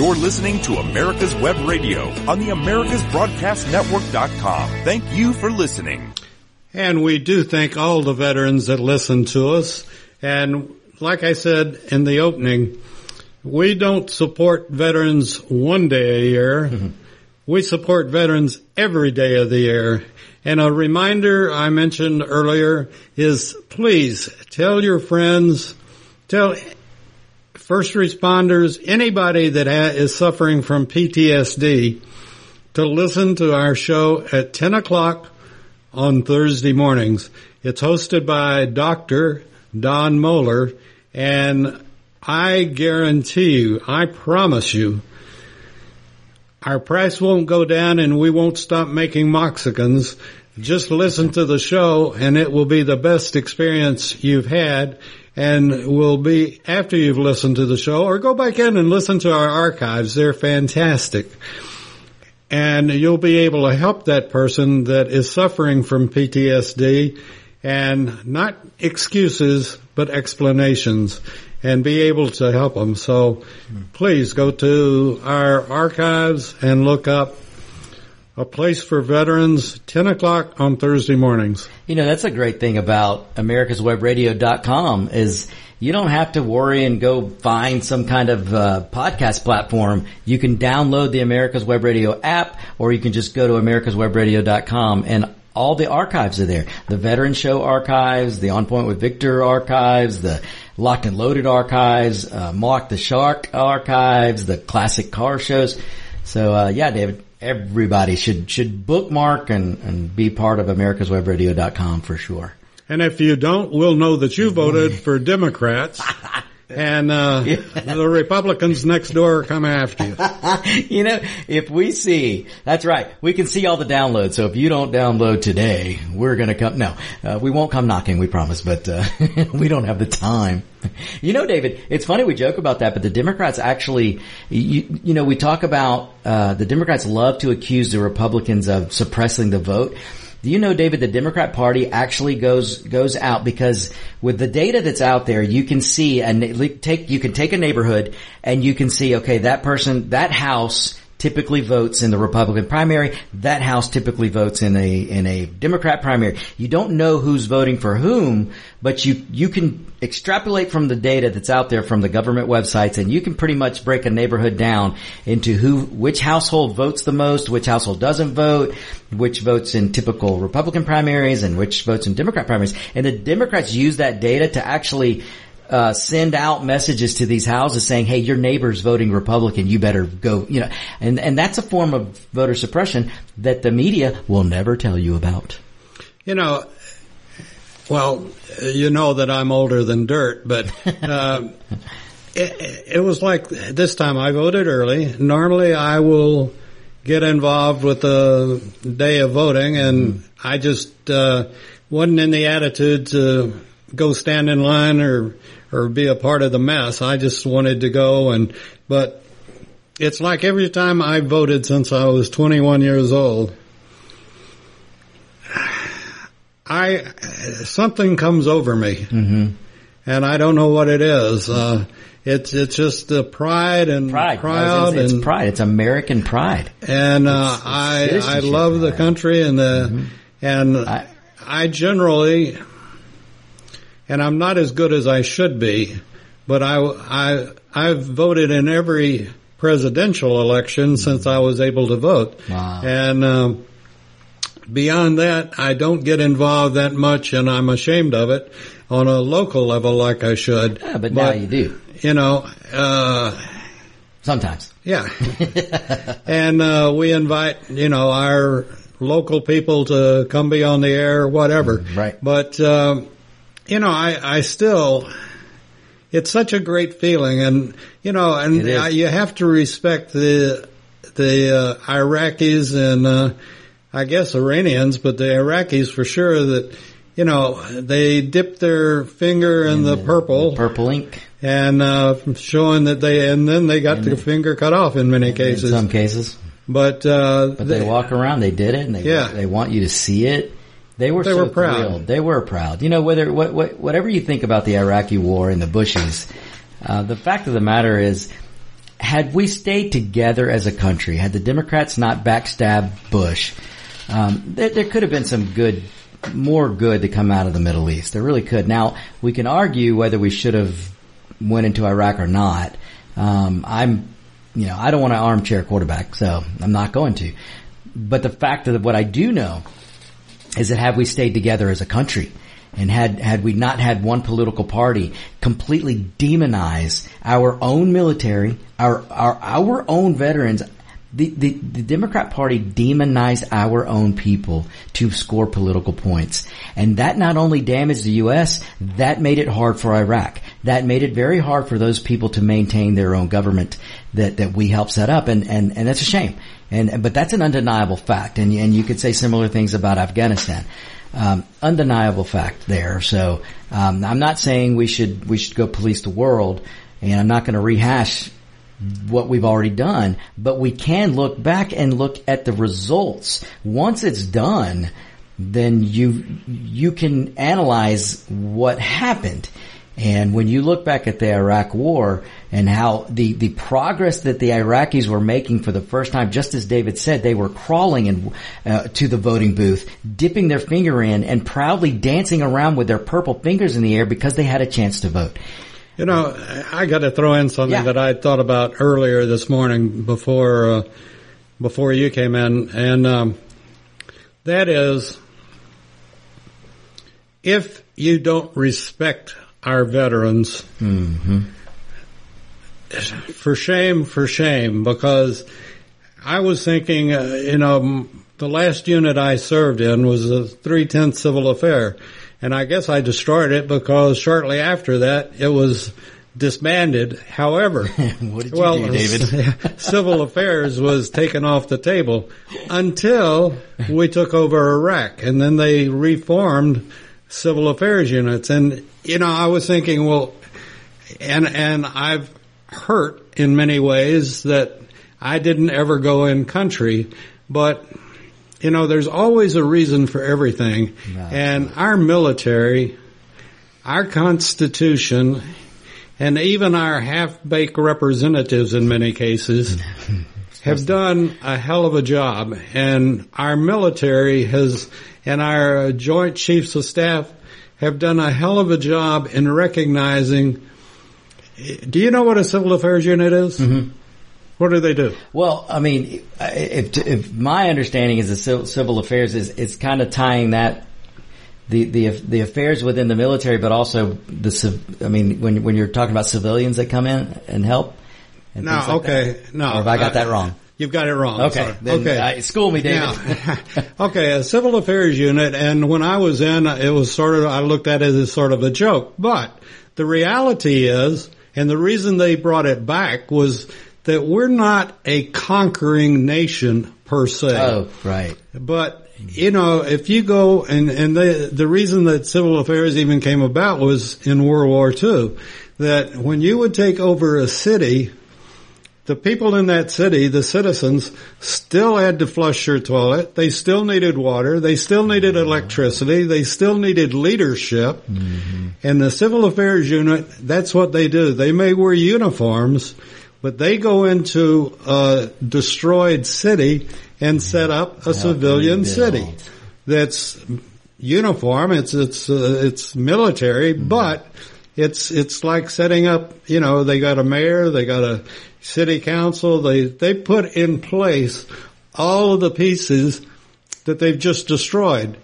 You're listening to America's Web Radio on the AmericasBroadcastNetwork.com. Thank you for listening. And we do thank all the veterans that listen to us. And like I said in the opening, we don't support veterans one day a year. Mm-hmm. We support veterans every day of the year. And a reminder I mentioned earlier is please tell your friends, tell first responders, anybody that ha- is suffering from PTSD to listen to our show at 10 o'clock on Thursday mornings. It's hosted by Dr. Don Moeller and I guarantee you, I promise you, our price won't go down and we won't stop making Moxicans. Just listen to the show and it will be the best experience you've had and will be after you've listened to the show or go back in and listen to our archives. They're fantastic. And you'll be able to help that person that is suffering from PTSD and not excuses, but explanations and be able to help them. So please go to our archives and look up a place for veterans, 10 o'clock on Thursday mornings. You know, that's a great thing about americaswebradio.com is you don't have to worry and go find some kind of uh, podcast platform. You can download the America's Web Radio app or you can just go to americaswebradio.com and all the archives are there. The Veteran Show archives, the On Point with Victor archives, the Locked and Loaded archives, uh, Mark the Shark archives, the classic car shows. So, uh, yeah, David, everybody should, should bookmark and, and be part of americaswebradio.com for sure. And if you don't, we'll know that you voted for Democrats. And uh, the Republicans next door come after you. you know, if we see, that's right, we can see all the downloads. So if you don't download today, we're going to come. No, uh, we won't come knocking, we promise, but uh, we don't have the time. You know, David, it's funny we joke about that, but the Democrats actually, you, you know, we talk about uh, the Democrats love to accuse the Republicans of suppressing the vote. Do you know, David, the Democrat Party actually goes goes out? Because with the data that's out there, you can see and take you can take a neighborhood and you can see okay that person that house typically votes in the Republican primary. That house typically votes in a in a Democrat primary. You don't know who's voting for whom, but you you can extrapolate from the data that's out there from the government websites, and you can pretty much break a neighborhood down into who which household votes the most, which household doesn't vote, which votes in typical Republican primaries, and which votes in Democrat primaries. And the Democrats use that data to actually uh, send out messages to these houses saying, "Hey, your neighbor's voting Republican. You better go." You know, and and that's a form of voter suppression that the media will never tell you about. You know, well, you know that I'm older than dirt, but uh, it, it was like this time I voted early. Normally, I will get involved with the day of voting, and I just uh, wasn't in the attitude to go stand in line or or be a part of the mess. I just wanted to go and, but it's like every time I voted since I was 21 years old, I, something comes over me. Mm-hmm. and I don't know what it is. Uh, it's it's just the pride and Pride. Proud it's and pride. It's American pride. and uh, It's- it's I I love the country and the and I- I generally and I'm not as good as I should be, but I I I've voted in every presidential election since I was able to vote, Wow. and. Um, Beyond that, I don't get involved that much, and I'm ashamed of it on a local level like I should. Yeah, but, now you do. You know, uh, Sometimes. yeah. and uh, we invite, you know, our local people to come be on the air, whatever. Right. But, um, you know, I, I still, it's such a great feeling, and you know, and I, you have to respect the the uh, Iraqis and uh, I guess Iranians, but the Iraqis for sure that. You know, they dip their finger in the, purple, Purple ink and uh, showing that they, and then they got their finger cut off in many in cases. some cases. but uh, But they, walk around, they did it, and they Yeah. they want you to see it. They were They so were proud. thrilled. They were proud. You know, whether what, what whatever you think about the Iraqi war and the Bushes, uh, the fact of the matter is, had we stayed together as a country, had the Democrats not backstabbed Bush, um, there, there could have been some good, more good to come out of the Middle East. There really could. Now we can argue whether we should have went into Iraq or not. Um, I'm, you know, I don't want an armchair quarterback, so I'm not going to. But the fact of what I do know is that have we stayed together as a country and had, had we not had one political party completely demonize our own military, our, our, our own veterans, the, the, the Democrat Party demonized our own people to score political points. And that not only damaged the U.S., that made it hard for Iraq. That made it very hard for those people to maintain their own government that, that we helped set up. And, and, and that's a shame. And, but that's an undeniable fact. And, and you could say similar things about Afghanistan. Um, undeniable fact there. So, um, I'm not saying we should, we should go police the world and I'm not going to rehash what we've already done, but we can look back and look at the results. Once it's done, then you, you can analyze what happened. And when you look back at the Iraq war and how the, the progress that the Iraqis were making for the first time, just as David said, they were crawling and, uh, to the voting booth, dipping their finger in and proudly dancing around with their purple fingers in the air because they had a chance to vote. You know, I got to throw in something Yeah. that I thought about earlier this morning before uh, before you came in, and um, that is, if you don't respect our veterans, for shame, for shame, because I was thinking, uh, you know, the last unit I served in was a three-tenth civil affair. And I guess I destroyed it because shortly after that it was disbanded. However, What did you well, do, David? civil affairs was taken off the table until we took over Iraq and then they reformed civil affairs units. And, you know, I was thinking, well, and, and I've hurt in many ways that I didn't ever go in country, but you know, there's always a reason for everything. And our military, our constitution, and even our half-baked representatives in many cases have done a hell of a job. And our military has, and our joint chiefs of staff have done a hell of a job in recognizing do you know what a civil affairs unit is? Mm-hmm. What do they do? Well, I mean, if, if my understanding is the civil, civil affairs is it's kind of tying that the the the affairs within the military, but also the civ- I mean, when when you're talking about civilians that come in and help. And No, like okay, that. no. Or have I got that Uh, wrong? You've got it wrong. Okay, okay. uh, school me, David. Now, okay, a civil affairs unit, and when I was in, it was sort of, I looked at it as sort of a joke. But the reality is, and the reason they brought it back was that we're not a conquering nation per se. Oh, right. But you know, if you go and and the the reason that civil affairs even came about was in World War II, that when you would take over a city, the people in that city, the citizens, still had to flush their toilet. They still needed water. They still needed mm-hmm. electricity. They still needed leadership. Mm-hmm. And the civil affairs unit, that's what they do. They may wear uniforms, but they go into a destroyed city and set up a civilian city that's uniform. It's it's uh, it's military, but it's it's like setting up. You know, they got a mayor, they got a city council. They they put in place all of the pieces that they've just destroyed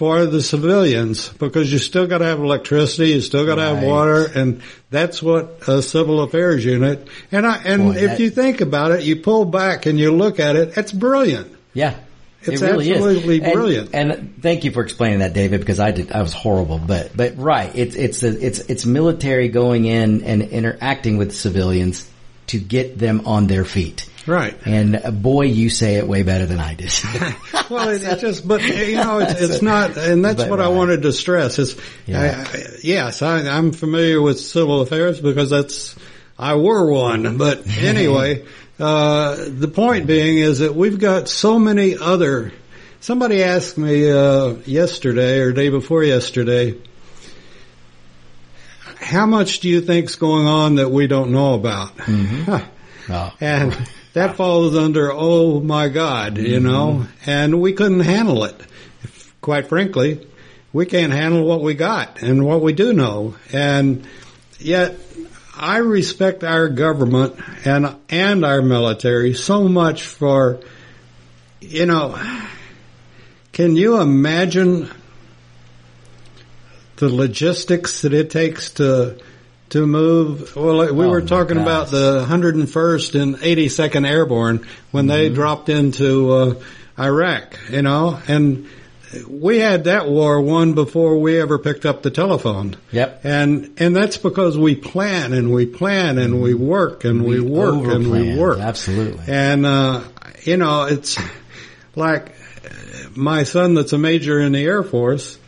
for the civilians because you still got to have electricity, you still got to have water, and that's what a civil affairs unit. And I and Boy, if that- you think about it, you pull back and you look at it, it's brilliant. Yeah. It's it really absolutely is. And- brilliant. And, thank you for explaining that, David, because I did, I was horrible. But, but right, it's, it's, a, it's, it's military going in and interacting with civilians to get them on their feet. Right. And uh, boy, you say it way better than I did. Well, it, it just, but you know, it's, it's not, and that's But what I wanted to stress is, Yeah. I, I, yes, I, I'm familiar with civil affairs because that's, I were one, but anyway, uh, the point being is that we've got so many other, somebody asked me, uh, yesterday or day before yesterday, how much do you think's going on that we don't know about? Huh. Oh. And that falls under, oh my God, you mm-hmm. know, and we couldn't handle it. Quite frankly, we can't handle what we got and what we do know. And yet I respect our government and, and our military so much for, you know, can you imagine the logistics that it takes to to move. Well, we Oh, were talking about the 101st and 82nd Airborne when they Mm-hmm. dropped into uh, Iraq, you know, and we had that war won before we ever picked up the telephone. Yep. And and that's because we plan and we plan and we work and we, work and we work. absolutely. And uh, you know, it's like my son that's a major in the Air Force.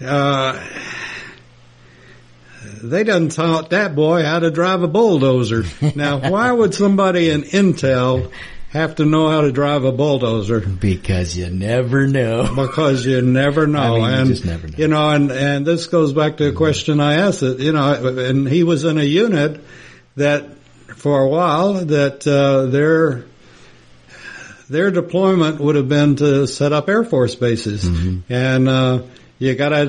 Uh, they done taught that boy how to drive a bulldozer. now, why would somebody in Intel have to know how to drive a bulldozer? Because you never know. Because you never know, I mean, you just never know. you know, and and this goes back to a question I asked. It, you know, and he was in a unit that for a while that uh, their their deployment would have been to set up Air Force bases, Mm-hmm. and uh, you got to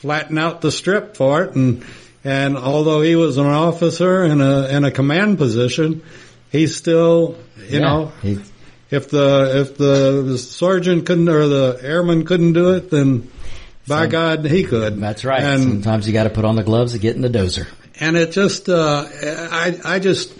flatten out the strip for it. And and although he was an officer in a in a command position, he still, you Yeah, know, if the if the sergeant couldn't or the airman couldn't do it, then by Some- God he could. that's right. And Sometimes you got to put on the gloves to get in the dozer. and it just uh, I I just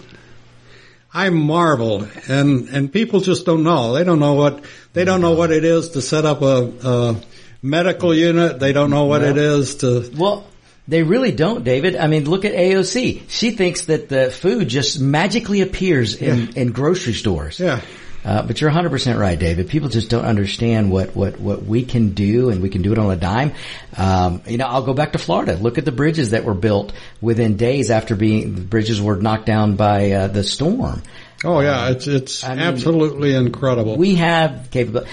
I marvel and and people just don't know. They don't know what they don't know what it is to set up a, a medical unit. They don't know what it is to. Well, they really don't, David. I mean, look at AOC. She thinks that the food just magically appears in, in grocery stores. Yeah. Uh, but you're 100% right, David. People just don't understand what, what, what we can do and we can do it on a dime. Um, you know, I'll go back to Florida. Look at the bridges that were built within days after being, the bridges were knocked down by, uh, the storm. Oh yeah, it's it's I mean, absolutely incredible. We have capability.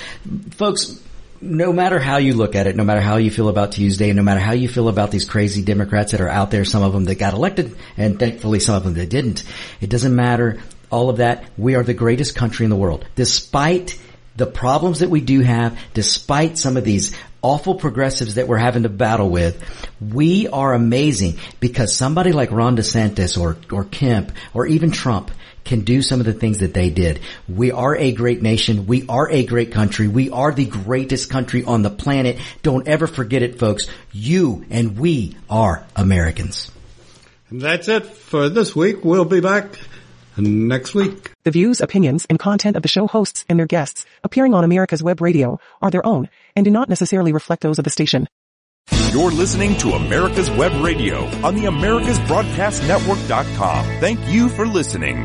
Folks, no matter how you look at it, no matter how you feel about Tuesday, no matter how you feel about these crazy Democrats that are out there, some of them that got elected, and thankfully some of them that didn't, it doesn't matter. All of that, we are the greatest country in the world. Despite the problems that we do have, despite some of these awful progressives that we're having to battle with, we are amazing because somebody like Ron DeSantis or, or Kemp or even Trump can do some of the things that they did. We are a great nation. We are a great country. We are the greatest country on the planet. Don't ever forget it, folks. You and we are Americans. And that's it for this week. We'll be back next week. The views, opinions, and content of the show hosts and their guests appearing on America's Web Radio are their own and do not necessarily reflect those of the station. You're listening to America's Web Radio on the AmericasBroadcastNetwork.com. Thank you for listening.